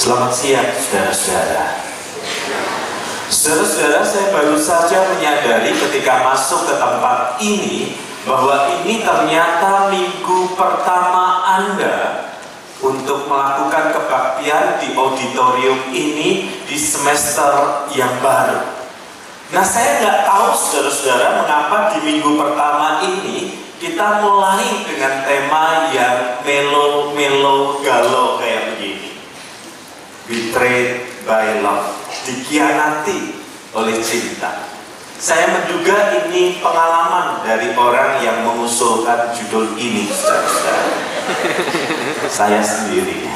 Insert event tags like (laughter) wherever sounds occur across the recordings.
Selamat siang, saudara-saudara. Saudara-saudara, saya baru saja menyadari ketika masuk ke tempat ini bahwa ini ternyata minggu pertama Anda untuk melakukan kebaktian di auditorium ini di semester yang baru. Nah, saya nggak tahu saudara-saudara mengapa di minggu pertama ini kita mulai dengan tema yang melo-melo galau. Betrayed by love, dikhianati oleh cinta. Saya menduga ini pengalaman dari orang yang mengusulkan judul ini, saudara-saudara. Saya sendiri.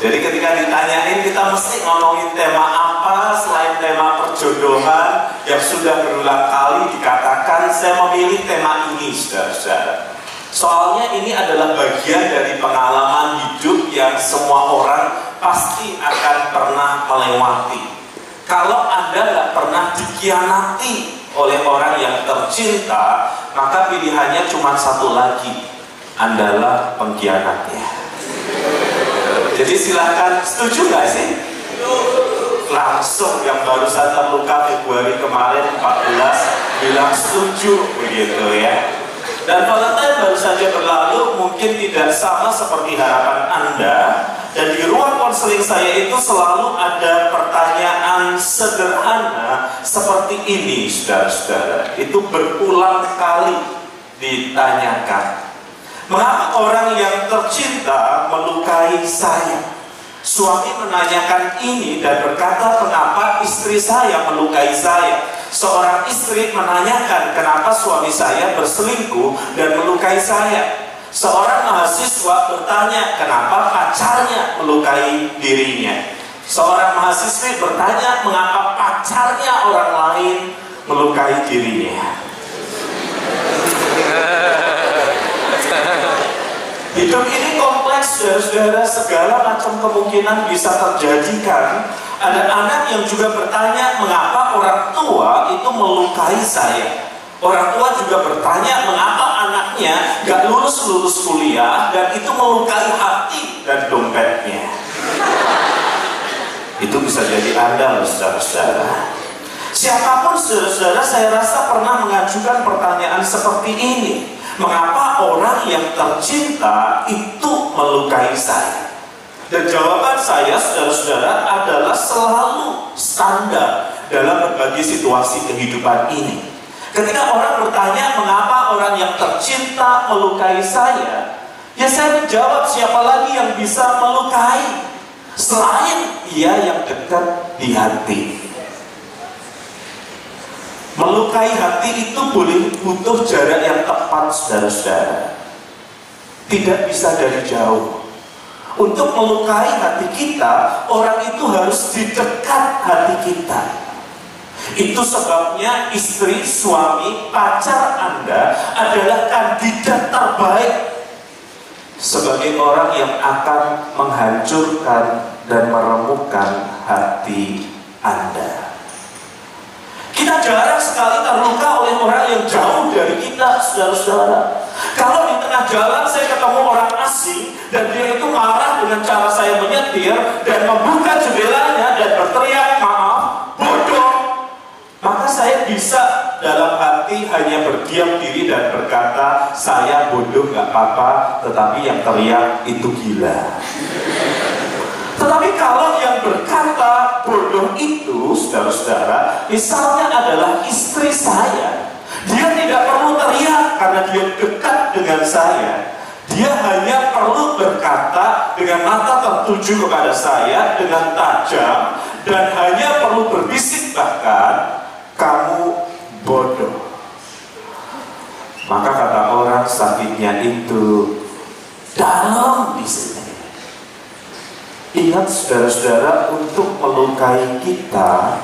Jadi ketika ditanyain kita mesti ngomongin tema apa selain tema perjodohan yang sudah berulang kali dikatakan saya memilih tema ini saudara-saudara. Soalnya ini adalah bagian dari pengalaman hidup yang semua orang pasti akan pernah melewati. Kalau Anda nggak pernah dikhianati oleh orang yang tercinta, maka pilihannya cuma satu lagi. Andalah pengkhianatnya. Jadi silahkan setuju nggak sih? Langsung yang baru saja terluka Februari kemarin 14 bilang setuju begitu ya. Dan Valentine baru saja berlalu mungkin tidak sama seperti harapan Anda dan di ruang konseling saya itu selalu ada pertanyaan sederhana seperti ini saudara-saudara itu berulang kali ditanyakan Mengapa orang yang tercinta melukai saya? Suami menanyakan ini dan berkata kenapa istri saya melukai saya. Seorang istri menanyakan kenapa suami saya berselingkuh dan melukai saya. Seorang mahasiswa bertanya kenapa pacarnya melukai dirinya. Seorang mahasiswi bertanya mengapa pacarnya orang lain melukai dirinya. (laughs) Hidup ini kompleks, saudara-saudara, segala macam kemungkinan bisa terjadi kan. Ada anak yang juga bertanya mengapa orang tua itu melukai saya. Orang tua juga bertanya mengapa anaknya gak lulus-lulus kuliah dan itu melukai hati dan dompetnya. (laughs) Itu bisa jadi Anda, saudara-saudara. Siapa pun saudara-saudara, saya rasa pernah mengajukan pertanyaan seperti ini. Mengapa orang yang tercinta itu melukai saya? Dan jawaban saya, saudara-saudara, adalah selalu standar dalam berbagai situasi kehidupan ini. Ketika orang bertanya mengapa orang yang tercinta melukai saya, ya saya menjawab siapa lagi yang bisa melukai selain dia yang dekat di hati. Melukai hati itu boleh butuh jarak yang tepat, saudara-saudara. Tidak bisa dari jauh. Untuk melukai hati kita, orang itu harus di dekat hati kita. Itu sebabnya istri, suami, pacar Anda adalah kandidat terbaik sebagai orang yang akan menghancurkan dan meremukkan hati Anda. Kita jarang sekali terluka oleh orang yang jauh dari kita, saudara-saudara. Kalau di tengah jalan saya ketemu orang asing dan dia itu marah dengan cara saya menyetir dan membuka jendelanya dan berteriak maaf, bodoh, maka saya bisa dalam hati hanya berdiam diri dan berkata saya bodoh nggak apa-apa, tetapi yang teriak itu gila. Tetapi kalau yang berkata bodoh itu, saudara-saudara, misalnya adalah istri saya, dia tidak perlu teriak karena dia dekat dengan saya. Dia hanya perlu berkata dengan mata tertuju kepada saya dengan tajam dan hanya perlu berbisik bahkan kamu bodoh. Maka kata orang sakitnya itu dalam di. Ingat saudara-saudara untuk melukai kita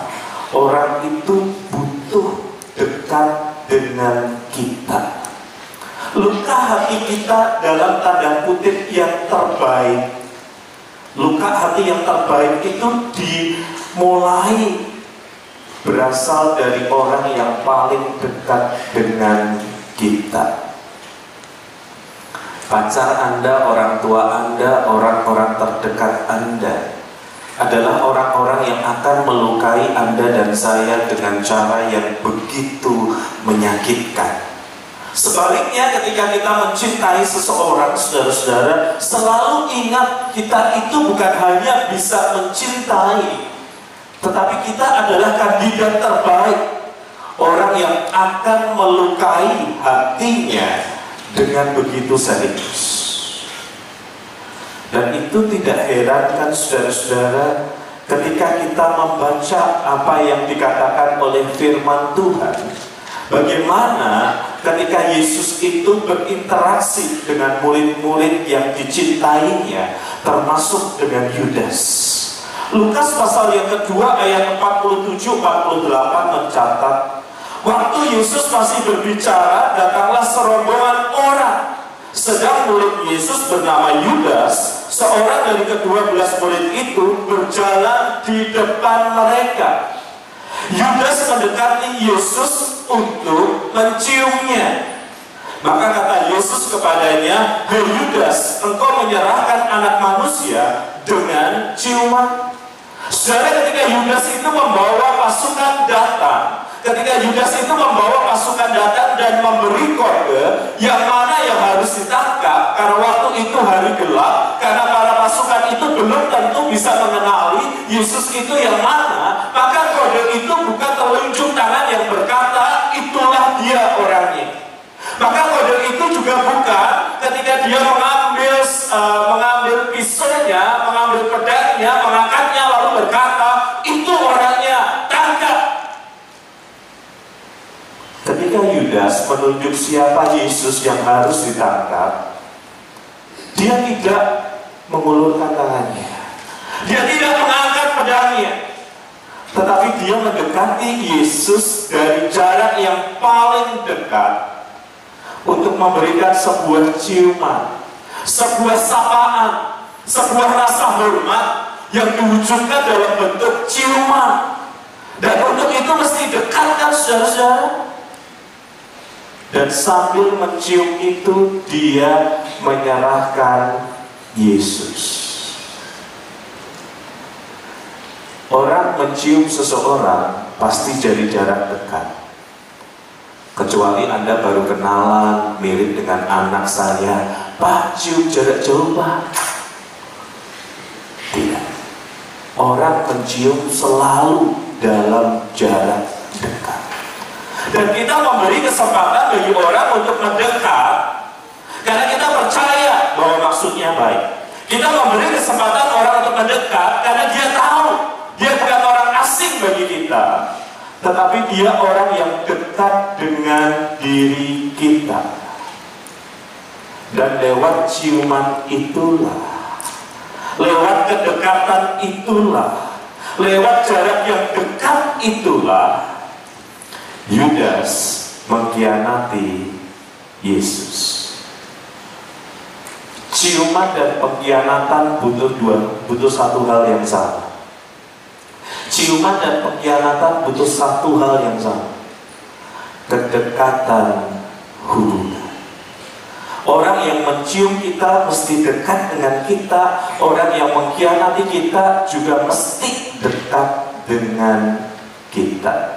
orang itu butuh dekat dengan kita. Luka hati kita dalam tanda kutip yang terbaik. Luka hati yang terbaik itu dimulai berasal dari orang yang paling dekat dengan kita. Pacar Anda, orang tua Anda, orang-orang terdekat Anda adalah orang-orang yang akan melukai Anda dan saya dengan cara yang begitu menyakitkan. Sebaliknya ketika kita mencintai seseorang, saudara-saudara, selalu ingat kita itu bukan hanya bisa mencintai, tetapi kita adalah kandidat terbaik. Orang yang akan melukai hatinya dengan begitu serius. Dan itu tidak herankan saudara-saudara ketika kita membaca apa yang dikatakan oleh firman Tuhan. Bagaimana ketika Yesus itu berinteraksi dengan murid-murid yang dicintainya, termasuk dengan Yudas. Lukas pasal yang kedua ayat 47-48 mencatat, Waktu Yesus masih berbicara, datanglah serombongan orang sedang murid Yesus bernama Yudas, seorang dari kedua belas murid itu berjalan di depan mereka. Yudas mendekati Yesus untuk menciumnya. Maka kata Yesus kepadanya, Hei Yudas, engkau menyerahkan anak manusia dengan ciuman. Saudara ketika Yudas itu membawa pasukan datang ketika Yudas itu membawa pasukan datang dan memberi kode yang mana yang harus ditangkap? Karena waktu itu hari gelap karena para pasukan itu belum tentu bisa mengenali Yesus itu yang mana maka kode itu bukan telunjuk tangan yang berkata itulah dia orangnya. Maka kode itu juga bukan ketika dia mengambil uh, mengambil pisaunya mengambil pedangnya mengangkatnya lalu berkata itu orangnya Yudas menunjuk siapa Yesus yang harus ditangkap, dia tidak mengulurkan tangannya. Dia tidak mengangkat pedangnya. Tetapi dia mendekati Yesus dari jarak yang paling dekat untuk memberikan sebuah ciuman, sebuah sapaan, sebuah rasa hormat yang diwujudkan dalam bentuk ciuman. Dan untuk itu mesti dekatkan saudara-saudara. Dan sambil mencium itu dia menyerahkan Yesus. Orang mencium seseorang pasti jadi jarak dekat. Kecuali Anda baru kenalan, mirip dengan anak saya, Pak cium jarak jauh Pak. Tidak. Orang mencium selalu dalam jarak dekat. Dan kita memberi kesempatan bagi orang untuk mendekat karena kita percaya bahwa maksudnya baik. Kita memberi kesempatan orang untuk mendekat karena dia tahu dia bukan orang asing bagi kita, tetapi dia orang yang dekat dengan diri kita. Dan lewat ciuman itulah, lewat kedekatan itulah, lewat jarak yang dekat itulah, Yudas mengkhianati Yesus. Ciuman dan pengkhianatan butuh dua, butuh satu hal yang sama. Ciuman dan pengkhianatan butuh satu hal yang sama. Kedekatan hubungan. Orang yang mencium kita mesti dekat dengan kita. Orang yang mengkhianati kita juga mesti dekat dengan kita.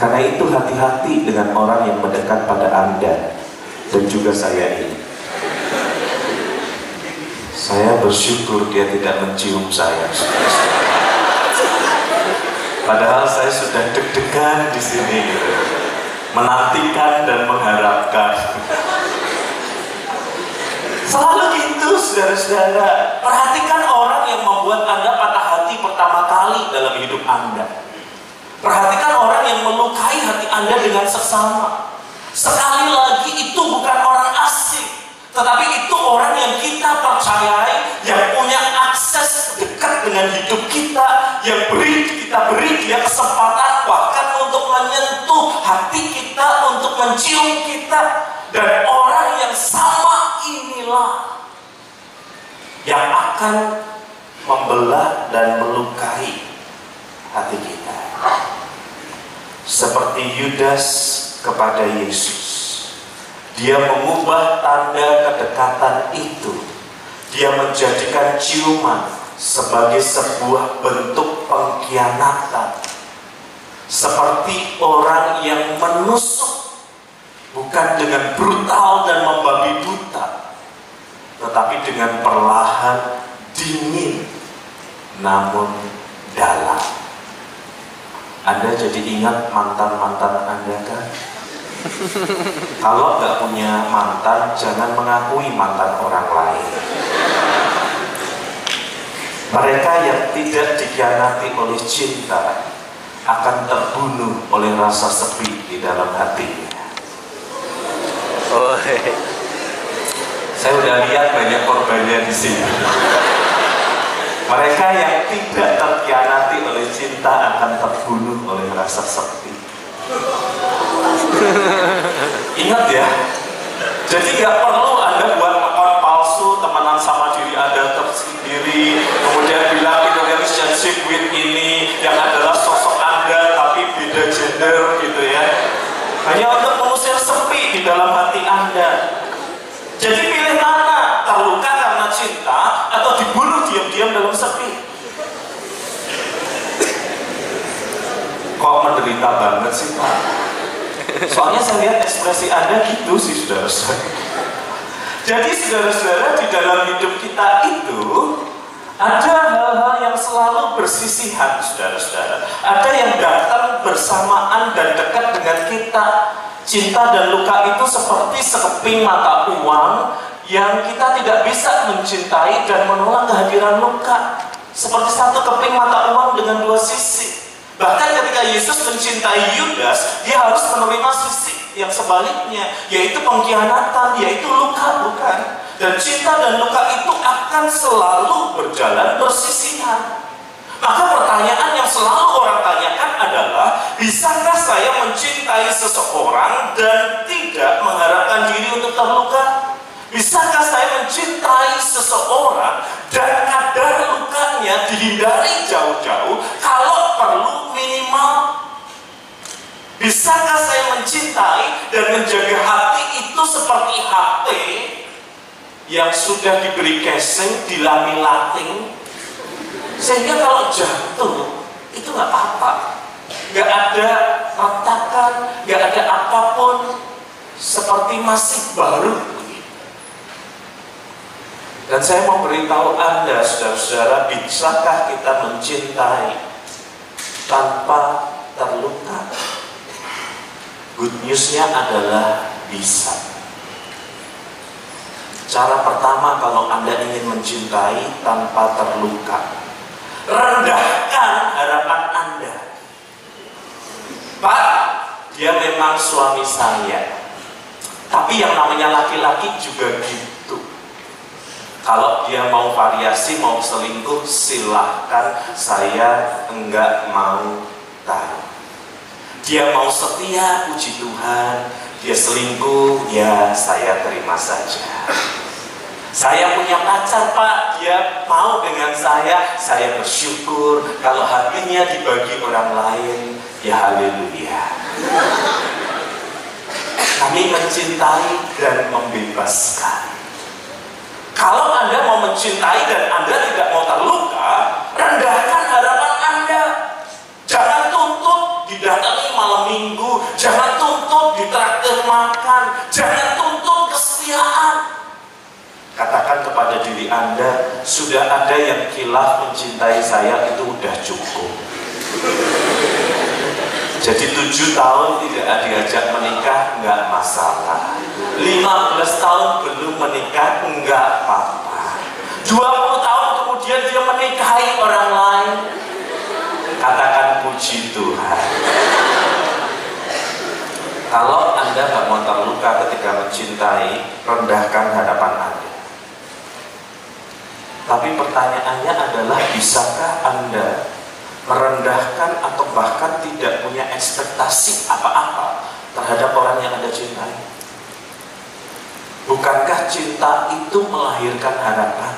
Karena itu hati-hati dengan orang yang mendekat pada Anda dan juga saya ini. Saya bersyukur dia tidak mencium saya. Padahal saya sudah deg-degan di sini, menantikan dan mengharapkan. Selalu gitu, saudara-saudara. Perhatikan orang yang membuat Anda patah hati pertama kali dalam hidup Anda. Perhatikan orang yang melukai hati Anda dengan seksama. Sekali lagi itu bukan orang asing, tetapi itu orang yang kita percayai, yang punya akses dekat dengan hidup kita, yang beri kita beri dia kesempatan bahkan untuk menyentuh hati kita, untuk mencium kita, dan orang yang sama inilah yang akan membelah dan melukai hati kita seperti Yudas kepada Yesus. Dia mengubah tanda kedekatan itu. Dia menjadikan ciuman sebagai sebuah bentuk pengkhianatan. Seperti orang yang menusuk bukan dengan brutal dan membabi buta, tetapi dengan perlahan, dingin, namun dalam. Anda jadi ingat mantan-mantan Anda kan? Kalau nggak punya mantan, jangan mengakui mantan orang lain. Mereka yang tidak dikhianati oleh cinta akan terbunuh oleh rasa sepi di dalam hatinya. Oh, Saya udah lihat banyak korbannya di sini. Mereka yang tidak terkhianati oleh cinta akan terbunuh oleh rasa sepi. Ingat ya, jadi nggak perlu Anda buat akun palsu temenan sama diri Anda tersendiri, kemudian bilang itu relationship with ini yang adalah sosok Anda tapi beda gender gitu ya. Hanya untuk mengusir sepi di dalam hati Anda. Jadi pilih mana? Terluka karena cinta atau dibunuh diam-diam dalam sepi? Kok menderita banget sih Pak? Soalnya saya lihat ekspresi Anda gitu sih saudara-saudara. Jadi saudara-saudara di dalam hidup kita itu ada hal-hal yang selalu bersisihan saudara-saudara. Ada yang datang bersamaan dan dekat dengan kita. Cinta dan luka itu seperti sekeping mata uang yang kita tidak bisa mencintai dan menolak kehadiran luka. Seperti satu keping mata uang dengan dua sisi. Bahkan ketika Yesus mencintai Yudas, dia harus menerima sisi yang sebaliknya, yaitu pengkhianatan, yaitu luka, bukan? Dan cinta dan luka itu akan selalu berjalan bersisihan. Maka pertanyaan yang selalu orang tanyakan adalah, bisakah saya mencintai seseorang dan tidak mengharapkan diri untuk terluka? Bisakah saya mencintai seseorang dan kadar lukanya dihindari jauh-jauh kalau perlu minimal? Bisakah saya mencintai dan menjaga hati itu seperti HP yang sudah diberi casing, dilami-lating, sehingga kalau jatuh itu nggak apa-apa, nggak ada retakan, nggak ada apa pun, seperti masih baru dan saya mau beritahu Anda, saudara-saudara, bisakah kita mencintai tanpa terluka? Good newsnya adalah bisa. Cara pertama kalau Anda ingin mencintai tanpa terluka, rendahkan harapan Anda. Pak, dia memang suami saya. Tapi yang namanya laki-laki juga gitu. Kalau dia mau variasi, mau selingkuh, silahkan. Saya enggak mau tahu. Dia mau setia, puji Tuhan. Dia selingkuh, ya saya terima saja. Saya punya pacar pak, dia mau dengan saya, saya bersyukur. Kalau hatinya dibagi orang lain, ya haleluya. Kami mencintai dan membebaskan. Kalau Anda mau mencintai dan Anda tidak mau terluka, rendahkan harapan Anda. Jangan tuntut didatangi malam minggu, jangan tuntut ditraktir makan, jangan tuntut kesetiaan. Katakan kepada diri Anda, sudah ada yang kilaf mencintai saya itu udah cukup. Jadi tujuh tahun tidak diajak menikah nggak masalah. 15 tahun belum menikah nggak apa-apa. 20 tahun kemudian dia menikahi orang lain. Katakan puji Tuhan. Kalau Anda nggak mau terluka ketika mencintai, rendahkan hadapan Anda. Tapi pertanyaannya adalah, bisakah Anda merendahkan atau bahkan tidak punya ekspektasi apa-apa terhadap orang yang Anda cintai? Bukankah cinta itu melahirkan harapan?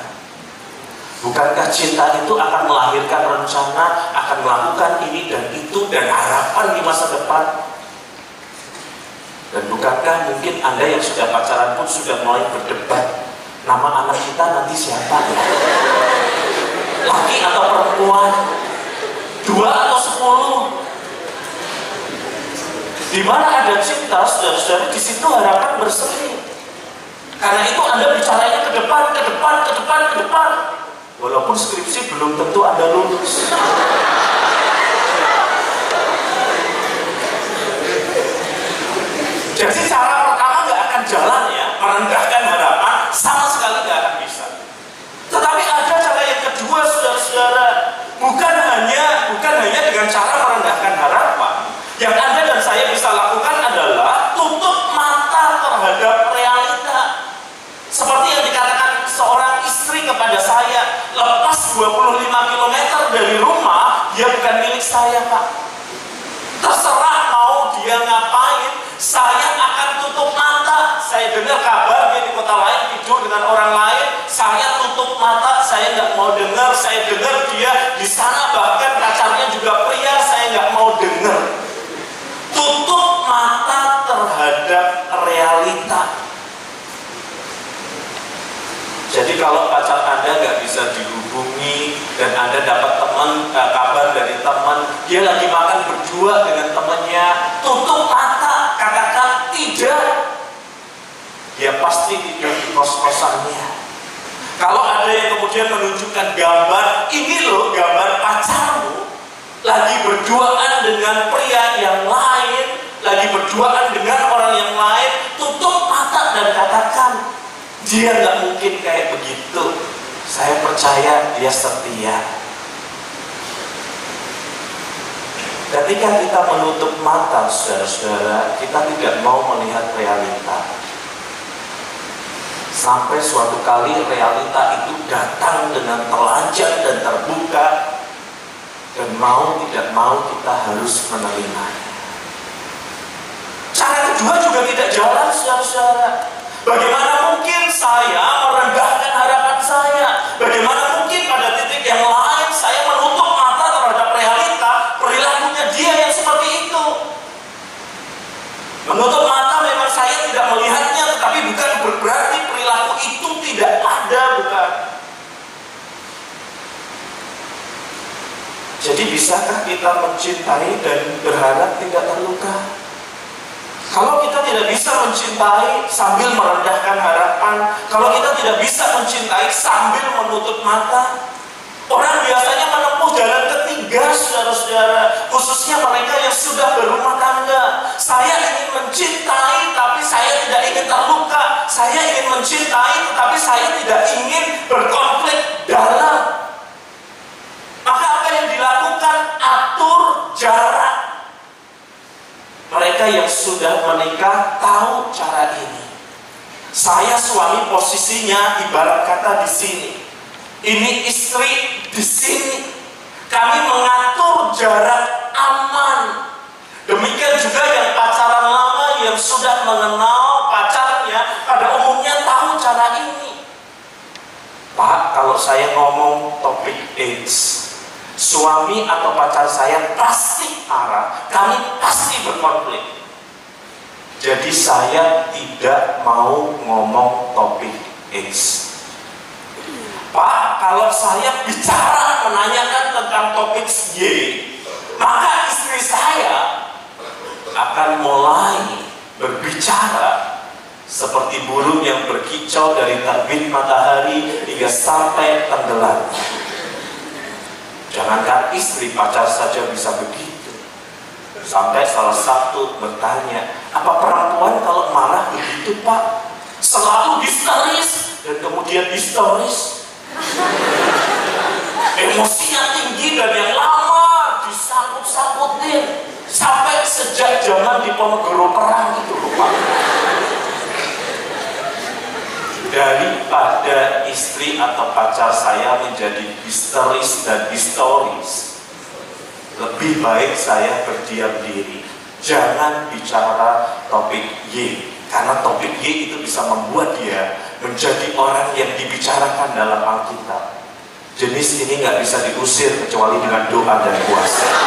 Bukankah cinta itu akan melahirkan rencana, akan melakukan ini dan itu dan harapan di masa depan? Dan bukankah mungkin Anda yang sudah pacaran pun sudah mulai berdebat Nama anak kita nanti siapa laki atau perempuan dua atau sepuluh. Di mana ada cinta saudara-saudara di situ harapan berseri. Karena itu anda bicaranya ke depan ke depan ke depan ke depan. Walaupun skripsi belum tentu anda lulus. Jadi cara pertama nggak akan jalan ya merendahkan saya pak terserah mau dia ngapain saya akan tutup mata. Saya dengar kabar dia di kota lain tidur dengan orang lain. Saya tutup mata saya nggak mau dengar. Saya dengar dia di sana bahkan pacarnya juga pria saya nggak mau dengar tutup mata terhadap realita jadi kalau pacar anda nggak bisa dihubungi dan anda dapat teman eh, kabar dari teman dia lagi makan berdua dengan temannya tutup mata katakan tidak. Dia pasti tidur di kos-kosannya. Kalau ada yang kemudian menunjukkan gambar ini loh gambar pacarmu. Lagi berduaan dengan pria yang lain lagi berduaan dengan orang yang lain tutup mata dan katakan dia nggak mungkin kayak begitu. Saya percaya dia setia ketika kita menutup mata saudara-saudara kita tidak mau melihat realita. Sampai suatu kali realita itu datang dengan telanjang dan terbuka dan mau tidak mau kita harus menerimanya. Cara kedua juga tidak jalan saudara-saudara. Bagaimana mungkin saya merendahkan harapan saya? Bagaimana bisakah kita mencintai dan berharap tidak terluka kalau kita tidak bisa mencintai sambil merendahkan harapan, kalau kita tidak bisa mencintai sambil menutup mata, orang biasanya menempuh jalan ketiga, saudara-saudara, khususnya mereka yang sudah berumah tangga. Saya ingin mencintai, tapi saya tidak ingin terluka. Saya ingin mencintai, tetapi saya tidak ingin berkonflik dalam. Maka apa yang dilakukan? Atur jarak mereka yang sudah menikah tahu cara ini. Saya suami posisinya ibarat kata di sini. Ini istri di sini. Kami mengatur jarak aman. Demikian juga yang pacaran lama yang sudah mengenal pacarnya pada umumnya tahu cara ini. Pak, kalau saya ngomong topik AIDS, suami atau pacar saya pasti marah, kami pasti berkonflik. Jadi saya tidak mau ngomong topik X. Pak, kalau saya bicara menanyakan tentang topik Y, maka istri saya akan mulai berbicara seperti burung yang berkicau dari terbit matahari hingga sampai tenggelam. Jangankan istri, pacar saja bisa begitu. Sampai salah satu bertanya, apa perempuan kalau marah begitu pak? Selalu histeris dan kemudian historis. Emosinya tinggi dan yang lama disangkut-sangkutin. Sampai sejak zaman di Ponegoro perang itu loh pak daripada istri atau pacar saya menjadi histeris dan historis lebih baik saya berdiam diri. Jangan bicara topik Y karena topik Y itu bisa membuat dia menjadi orang yang dibicarakan dalam Alkitab. Jenis ini nggak bisa diusir kecuali dengan doa dan puasa. (laughs)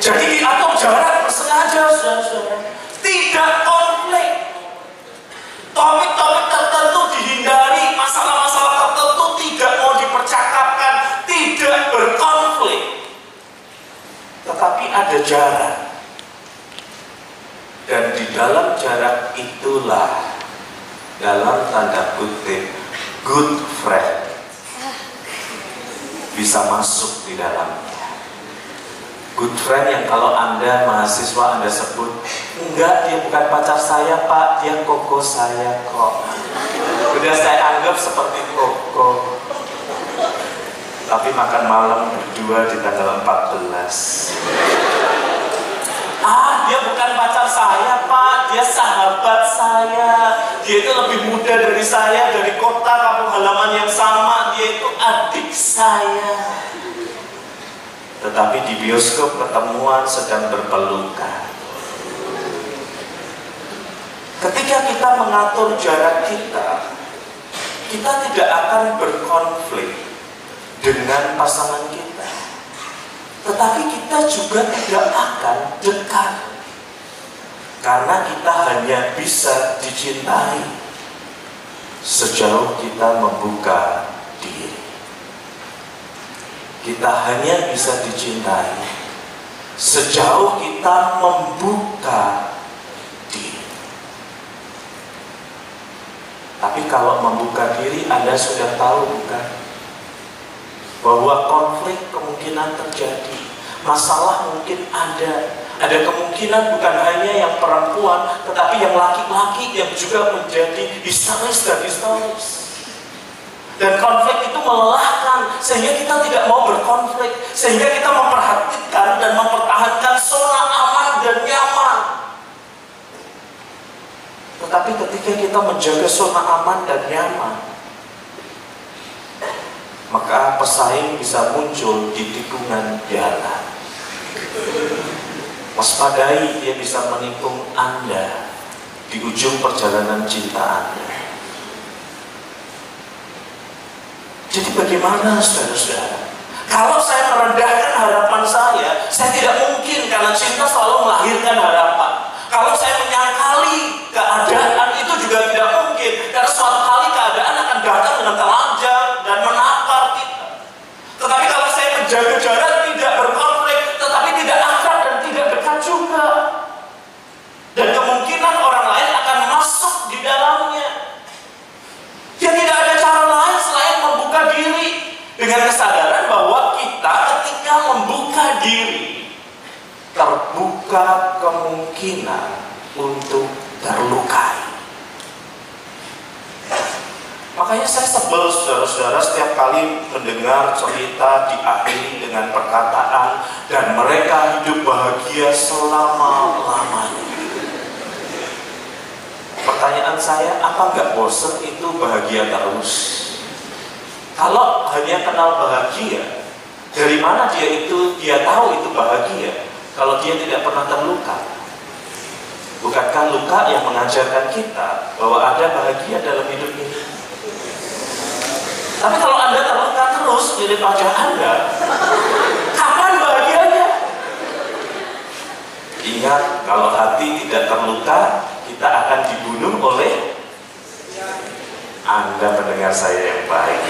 Jadi diatur jarak saja saudara tidak konflik. Topik-topik tertentu dihindari masalah-masalah tertentu tidak mau dipercakapkan tidak berkonflik. Tetapi ada jarak. Dan di dalam jarak itulah dalam tanda kutip good friend bisa masuk di dalam Good friend yang kalau Anda mahasiswa Anda sebut, enggak dia bukan pacar saya Pak, dia koko saya kok. Udah saya anggap seperti koko. Tapi makan malam berdua di tanggal 14. Ah, dia bukan pacar saya, Pak. Dia sahabat saya. Dia itu lebih muda dari saya, dari kota kampung halaman yang sama. Dia itu adik saya. Tetapi di bioskop pertemuan sedang berpelukan. Ketika kita mengatur jarak kita, kita tidak akan berkonflik dengan pasangan kita. Tetapi kita juga tidak akan dekat. Karena kita hanya bisa dicintai sejauh kita membuka. Kita hanya bisa dicintai sejauh kita membuka diri. Tapi kalau membuka diri Anda sudah tahu bukan? Bahwa konflik kemungkinan terjadi. Masalah mungkin ada. Ada kemungkinan bukan hanya yang perempuan, tetapi yang laki-laki yang juga menjadi histeris dan histeris. Dan konflik itu melelahkan sehingga kita tidak mau berkonflik, sehingga kita memperhatikan dan mempertahankan zona aman dan nyaman. Tetapi ketika kita menjaga zona aman dan nyaman, maka pesaing bisa muncul di tikungan jalan. Waspadai dia bisa menikung Anda di ujung perjalanan cinta Anda. Jadi bagaimana saudara-saudara? Kalau saya merendahkan harapan saya, saya tidak mungkin karena cinta selalu melahirkan harapan. Kalau saya menyangkali keadaan diri terbuka kemungkinan untuk terlukai. Makanya saya sebel saudara-saudara setiap kali mendengar cerita diakhiri dengan perkataan dan mereka hidup bahagia selama-lamanya. Pertanyaan saya, apa nggak bosen itu bahagia terus? Kalau hanya kenal bahagia, dari mana dia itu dia tahu itu bahagia? Kalau dia tidak pernah terluka, bukankah luka yang mengajarkan kita bahwa ada bahagia dalam hidup ini? Tapi kalau anda terluka terus mirip wajah anda, kapan bahagianya? Ingat, kalau hati tidak terluka, kita akan dibunuh oleh Anda mendengar saya yang baik.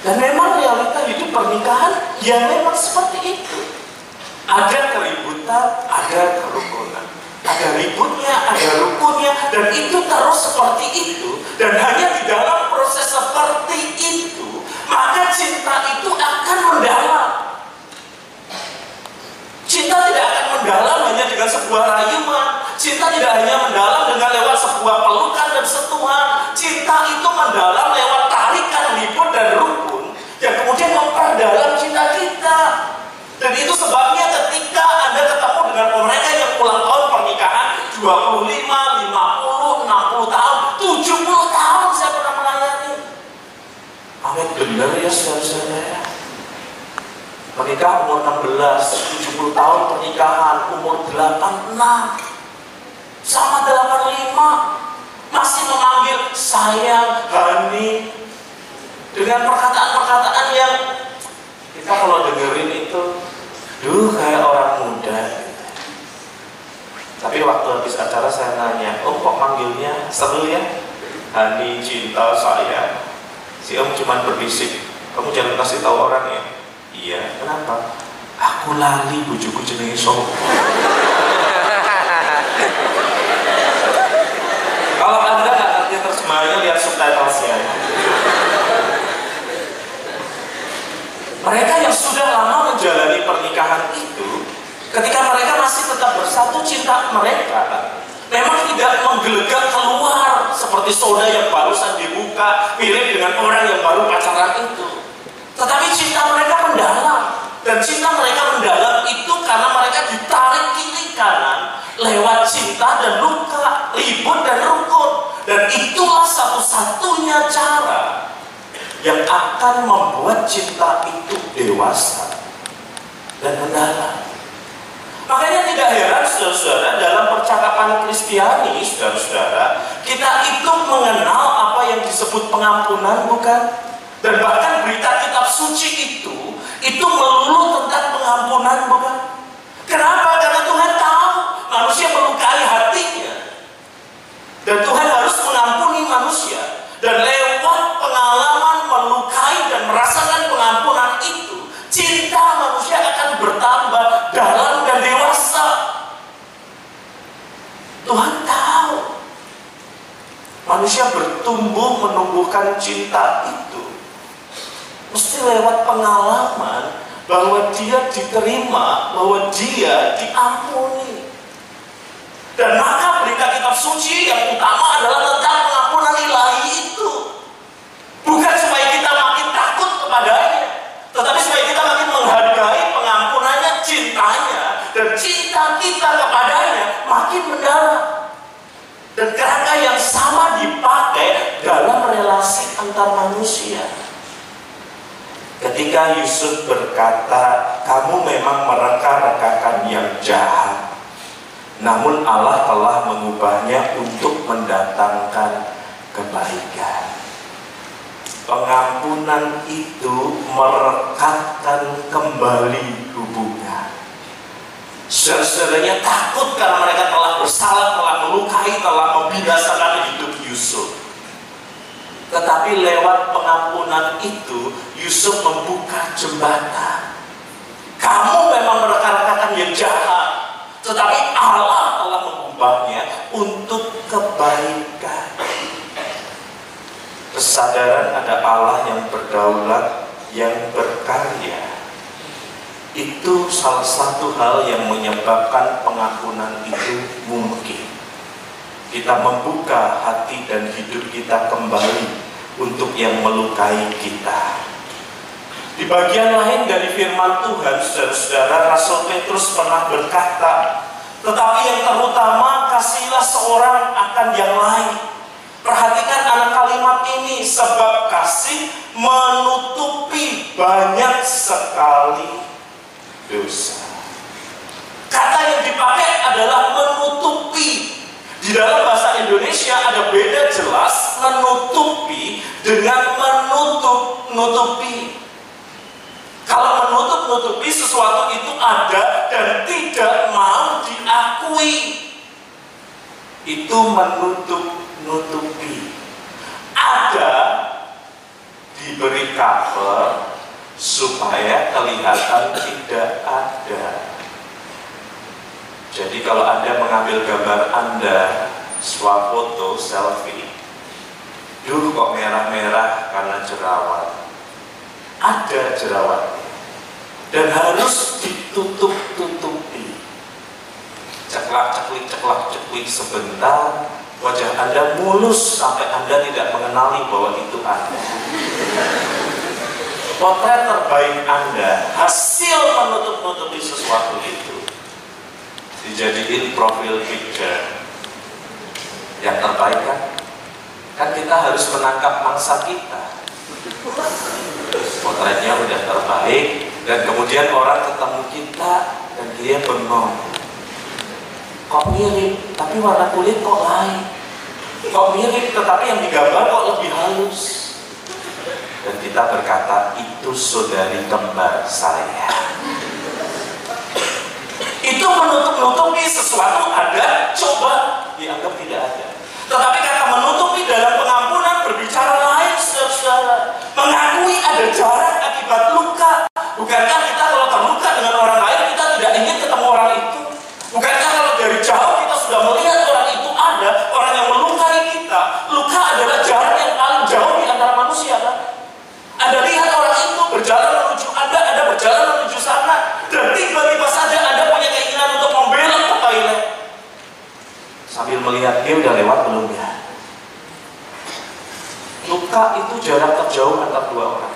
Dan memang realita hidup pernikahan ya memang seperti itu. Ada keributan, ada kerukunan. Ada ributnya, ada rukunnya, dan itu terus seperti itu. Dan hanya di dalam proses seperti itu, maka cinta itu akan mendalam. Cinta tidak akan mendalam hanya dengan sebuah rayuan. Cinta tidak hanya mendalam dengan lewat sebuah pelukan dan sentuhan. Cinta itu mendalam lewat tarikan liput dan rukun memperdalam cinta kita. Dan itu sebabnya ketika Anda ketemu dengan mereka yang ulang tahun pernikahan 25, 50, 60 tahun, 70 tahun saya pernah melayani. Amin benar ya saudara-saudara. Menikah umur 16, 70 tahun pernikahan, umur 86 sama 85 masih memanggil sayang, Hani dengan perkataan-perkataan kita kalau dengerin itu duh kayak orang muda tapi waktu habis acara saya nanya om kok manggilnya seru ya Hani cinta saya si om cuma berbisik kamu jangan kasih tahu orang ya iya kenapa Aku lali bujuku jenenge sapa. (laughs) Kalau Anda nggak ngerti terjemahannya, lihat subtitlesnya. Mereka yang sudah lama menjalani pernikahan itu, ketika mereka masih tetap bersatu cinta mereka, memang tidak menggelegar keluar seperti soda yang barusan dibuka, mirip dengan orang yang baru pacaran itu. Tetapi cinta mereka mendalam, dan cinta mereka mendalam itu karena mereka ditarik kiri kanan lewat cinta dan luka, ribut dan rukun. Dan cara yang akan membuat cinta itu dewasa dan mendalam. Makanya tidak heran saudara-saudara dalam percakapan Kristiani saudara-saudara kita itu mengenal apa yang disebut pengampunan bukan? Dan bahkan berita kitab suci itu itu melulu tentang pengampunan bukan? Kenapa? Karena Tuhan tahu manusia melukai hatinya. Dan Tuhan Tuhan tahu manusia bertumbuh menumbuhkan cinta itu mesti lewat pengalaman bahwa dia diterima, bahwa dia diampuni. Dan maka berita kitab suci yang utama adalah tentang pengampunan ilahi itu. Bukan supaya kita makin takut kepadanya, tetapi supaya kita makin menghargai pengampunannya, cintanya, dan cinta kita makin mendalam. Dan kerangka yang sama dipakai dalam relasi antar manusia. Ketika Yusuf berkata, "Kamu memang mereka-rekakan yang jahat." Namun Allah telah mengubahnya untuk mendatangkan kebaikan. Pengampunan itu merekatkan kembali hubungan. Saudara-saudaranya takut karena mereka telah bersalah, telah melukai, telah membinasakan hidup Yusuf. Tetapi lewat pengampunan itu, Yusuf membuka jembatan. Kamu memang merekan-rekan yang jahat, tetapi Allah telah mengubahnya untuk kebaikan. Kesadaran ada Allah yang berdaulat, yang berkarya. Itu salah satu hal yang menyebabkan pengampunan itu mungkin. Kita membuka hati dan hidup kita kembali untuk yang melukai kita. Di bagian lain dari firman Tuhan, saudara-saudara, Rasul Petrus pernah berkata, tetapi yang terutama kasihlah seorang akan yang lain. Perhatikan anak kalimat ini, sebab kasih menutupi banyak sekali dosa. Kata yang dipakai adalah menutupi. Di dalam bahasa Indonesia ada beda jelas menutupi dengan menutup-nutupi. Kalau menutup-nutupi sesuatu itu ada dan tidak mau diakui. Itu menutup-nutupi. Ada diberi cover supaya kelihatan tidak ada. Jadi kalau Anda mengambil gambar Anda swafoto selfie, duh kok merah-merah karena jerawat. Ada jerawat dan harus ditutup-tutupi. Ceklak ceklik ceklak ceklik sebentar wajah Anda mulus sampai Anda tidak mengenali bahwa itu Anda. Potret terbaik Anda hasil menutup-nutupi sesuatu itu dijadiin profil picture. Yang terbaik kan? Kan kita harus menangkap mangsa kita. Potretnya udah terbaik dan kemudian orang ketemu kita dan dia bengong. Kok mirip tapi warna kulit kok lain? Kok mirip tetapi yang digambar kok lebih halus dan kita berkata itu saudari kembar saya itu menutup-nutupi sesuatu ada, coba dianggap tidak ada. Tetapi kata menutupi dalam pengampunan berbicara lain, saudara-saudara. Mengakui ada jarak akibat luka. Bukankah kita kalau terluka dengan orang melihat dia udah lewat belum ya? Luka itu jarak terjauh antara dua orang.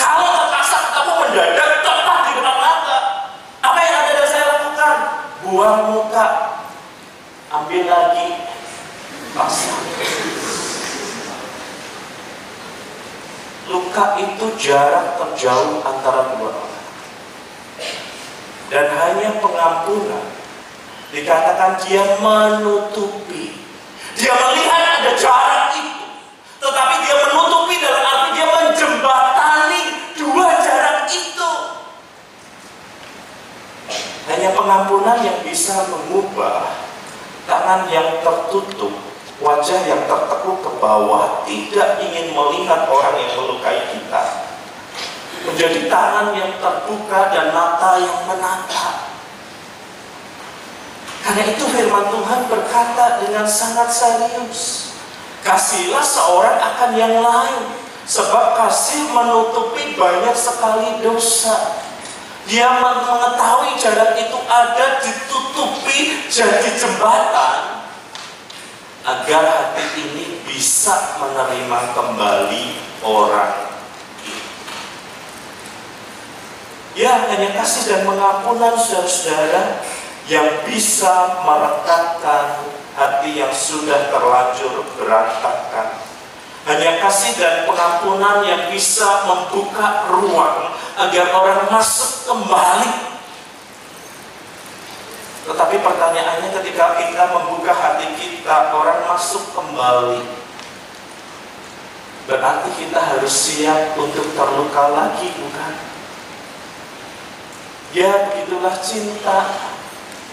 Kalau terpaksa ketemu mendadak tepat di depan mata, apa yang ada dan saya lakukan? Buang muka, ambil lagi, pasang. Luka itu jarak terjauh antara dua orang. Dan hanya pengampunan dikatakan dia menutupi. Dia melihat ada jarak itu. Tetapi dia menutupi dalam arti dia menjembatani dua jarak itu. Hanya pengampunan yang bisa mengubah tangan yang tertutup, wajah yang tertekuk ke bawah, tidak ingin melihat orang yang melukai kita. Menjadi tangan yang terbuka dan mata yang menatap. Karena itu firman Tuhan berkata dengan sangat serius. Kasihlah seorang akan yang lain. Sebab kasih menutupi banyak sekali dosa. Dia mengetahui jarak itu ada ditutupi jadi jembatan. Agar hati ini bisa menerima kembali orang Ya hanya kasih dan pengampunan saudara-saudara yang bisa merekatkan hati yang sudah terlanjur berantakan. Hanya kasih dan pengampunan yang bisa membuka ruang agar orang masuk kembali. Tetapi pertanyaannya ketika kita membuka hati kita, orang masuk kembali. Berarti kita harus siap untuk terluka lagi, bukan? Ya begitulah cinta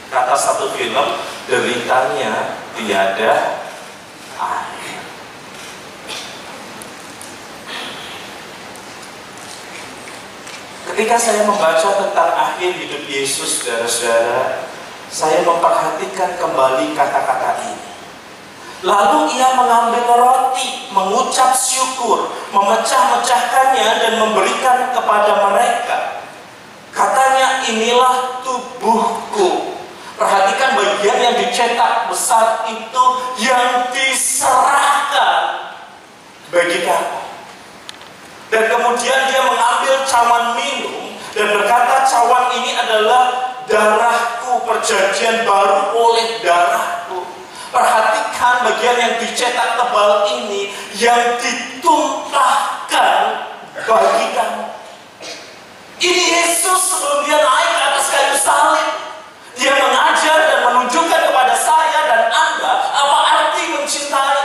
Kata satu film Deritanya tiada akhir Ketika saya membaca tentang akhir hidup Yesus Saudara-saudara Saya memperhatikan kembali kata-kata ini Lalu ia mengambil roti, mengucap syukur, memecah-mecahkannya dan memberikan kepada mereka. Katanya inilah tubuhku. Dicetak besar itu yang diserahkan bagi kamu. Dan kemudian dia mengambil cawan minum dan berkata cawan ini adalah darahku perjanjian baru oleh darahku. Perhatikan bagian yang dicetak tebal ini yang ditumpahkan bagi kamu. Ini Yesus sebelum dia naik ke atas kayu salib. Dia mengajar dan menunjukkan kepada saya dan Anda apa arti mencintai.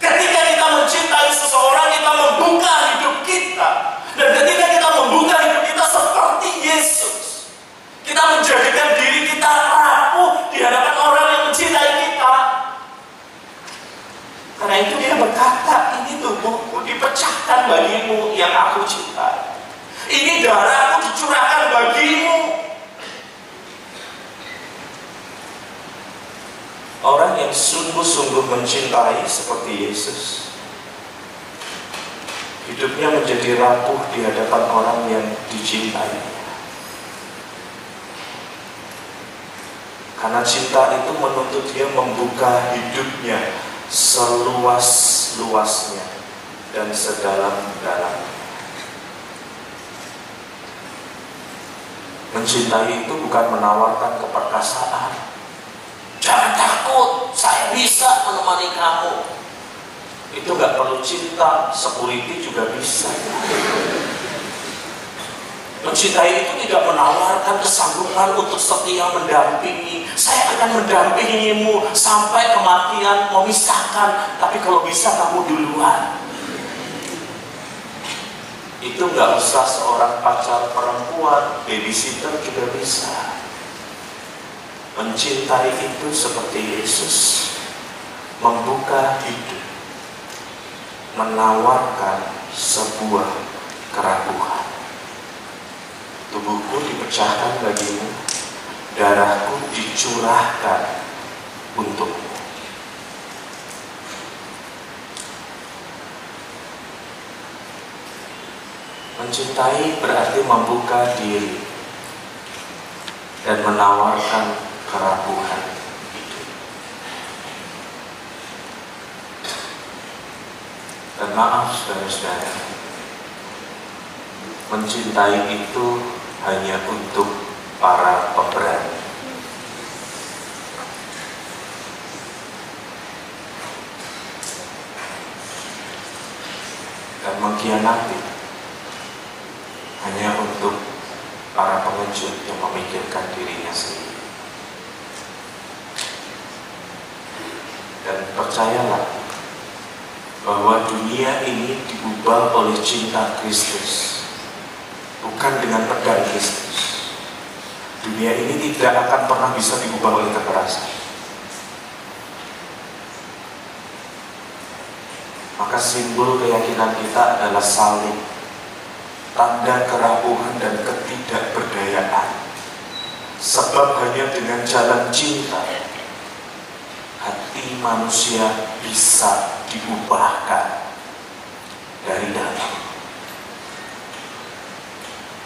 Ketika kita mencintai seseorang, kita membuka hidup kita. Dan ketika kita membuka hidup kita seperti Yesus. Kita menjadikan diri kita rapuh di hadapan orang yang mencintai kita. Karena itu dia berkata, ini tubuhku dipecahkan bagimu yang aku cintai. Ini darahku dicurahkan bagimu. Orang yang sungguh-sungguh mencintai seperti Yesus Hidupnya menjadi rapuh di hadapan orang yang dicintai Karena cinta itu menuntut dia membuka hidupnya seluas-luasnya dan sedalam-dalamnya. Mencintai itu bukan menawarkan keperkasaan. Jangan saya bisa menemani kamu. Itu gak perlu cinta, security juga bisa. Mencintai itu tidak menawarkan kesanggupan untuk setia mendampingi. Saya akan mendampingimu sampai kematian memisahkan. Tapi kalau bisa kamu duluan itu nggak usah seorang pacar perempuan, babysitter juga bisa. Mencintai itu seperti Yesus, membuka hidup, menawarkan sebuah keraguan. Tubuhku dipecahkan bagimu, darahku dicurahkan untukmu. Mencintai berarti membuka diri dan menawarkan kerapuhan itu. Dan maaf saudara-saudara, mencintai itu hanya untuk para pemberani. Dan mengkhianati hanya untuk para pengecut yang memikirkan dirinya sendiri. Dan percayalah bahwa dunia ini diubah oleh cinta Kristus, bukan dengan pedang Kristus. Dunia ini tidak akan pernah bisa diubah oleh kekerasan. Maka simbol keyakinan kita adalah salib, tanda kerapuhan dan ketidakberdayaan. Sebab hanya dengan jalan cinta, hati manusia bisa diubahkan dari dalam.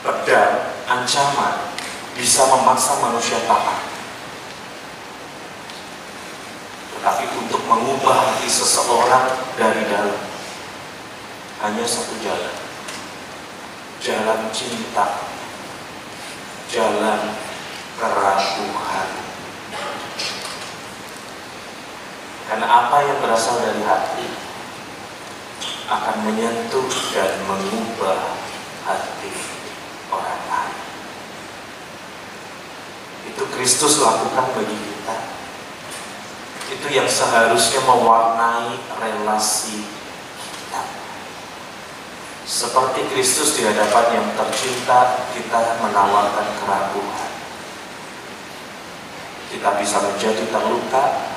Pedang, ancaman, bisa memaksa manusia taat. Tetapi untuk mengubah hati seseorang dari dalam, hanya satu jalan. Jalan cinta, jalan keraguan. Karena apa yang berasal dari hati akan menyentuh dan mengubah hati orang lain. Itu Kristus lakukan bagi kita. Itu yang seharusnya mewarnai relasi kita. Seperti Kristus di hadapan yang tercinta, kita menawarkan keraguan. Kita bisa menjadi terluka,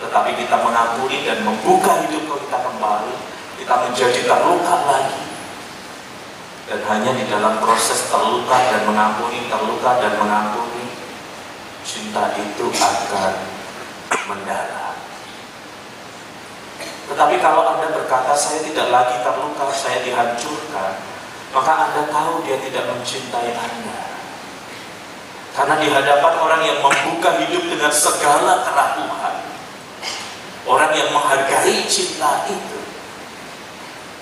tetapi kita mengampuni dan membuka hidup kita kembali, kita menjadi terluka lagi. Dan hanya di dalam proses terluka dan mengampuni, terluka dan mengampuni, cinta itu akan mendalam. Tetapi kalau Anda berkata, saya tidak lagi terluka, saya dihancurkan, maka Anda tahu dia tidak mencintai Anda. Karena di hadapan orang yang membuka hidup dengan segala kerapuhan, orang yang menghargai cinta itu,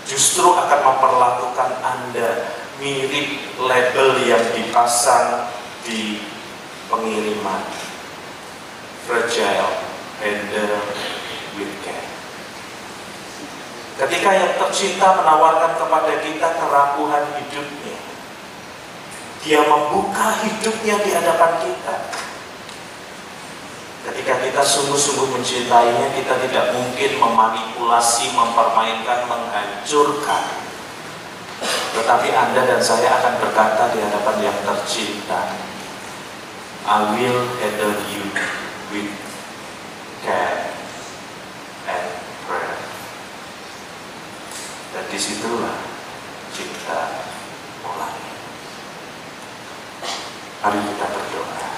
justru akan memperlakukan Anda mirip label yang dipasang di pengiriman fragile handle with care. Ketika yang tercinta menawarkan kepada kita kerapuhan hidupnya, dia membuka hidupnya di hadapan kita. Ketika kita sungguh-sungguh mencintainya, kita tidak mungkin memanipulasi, mempermainkan, menghancurkan. Tetapi Anda dan saya akan berkata di hadapan yang tercinta, I will handle you with care and prayer. Dan di situlah cinta mulai. Mari kita berdoa.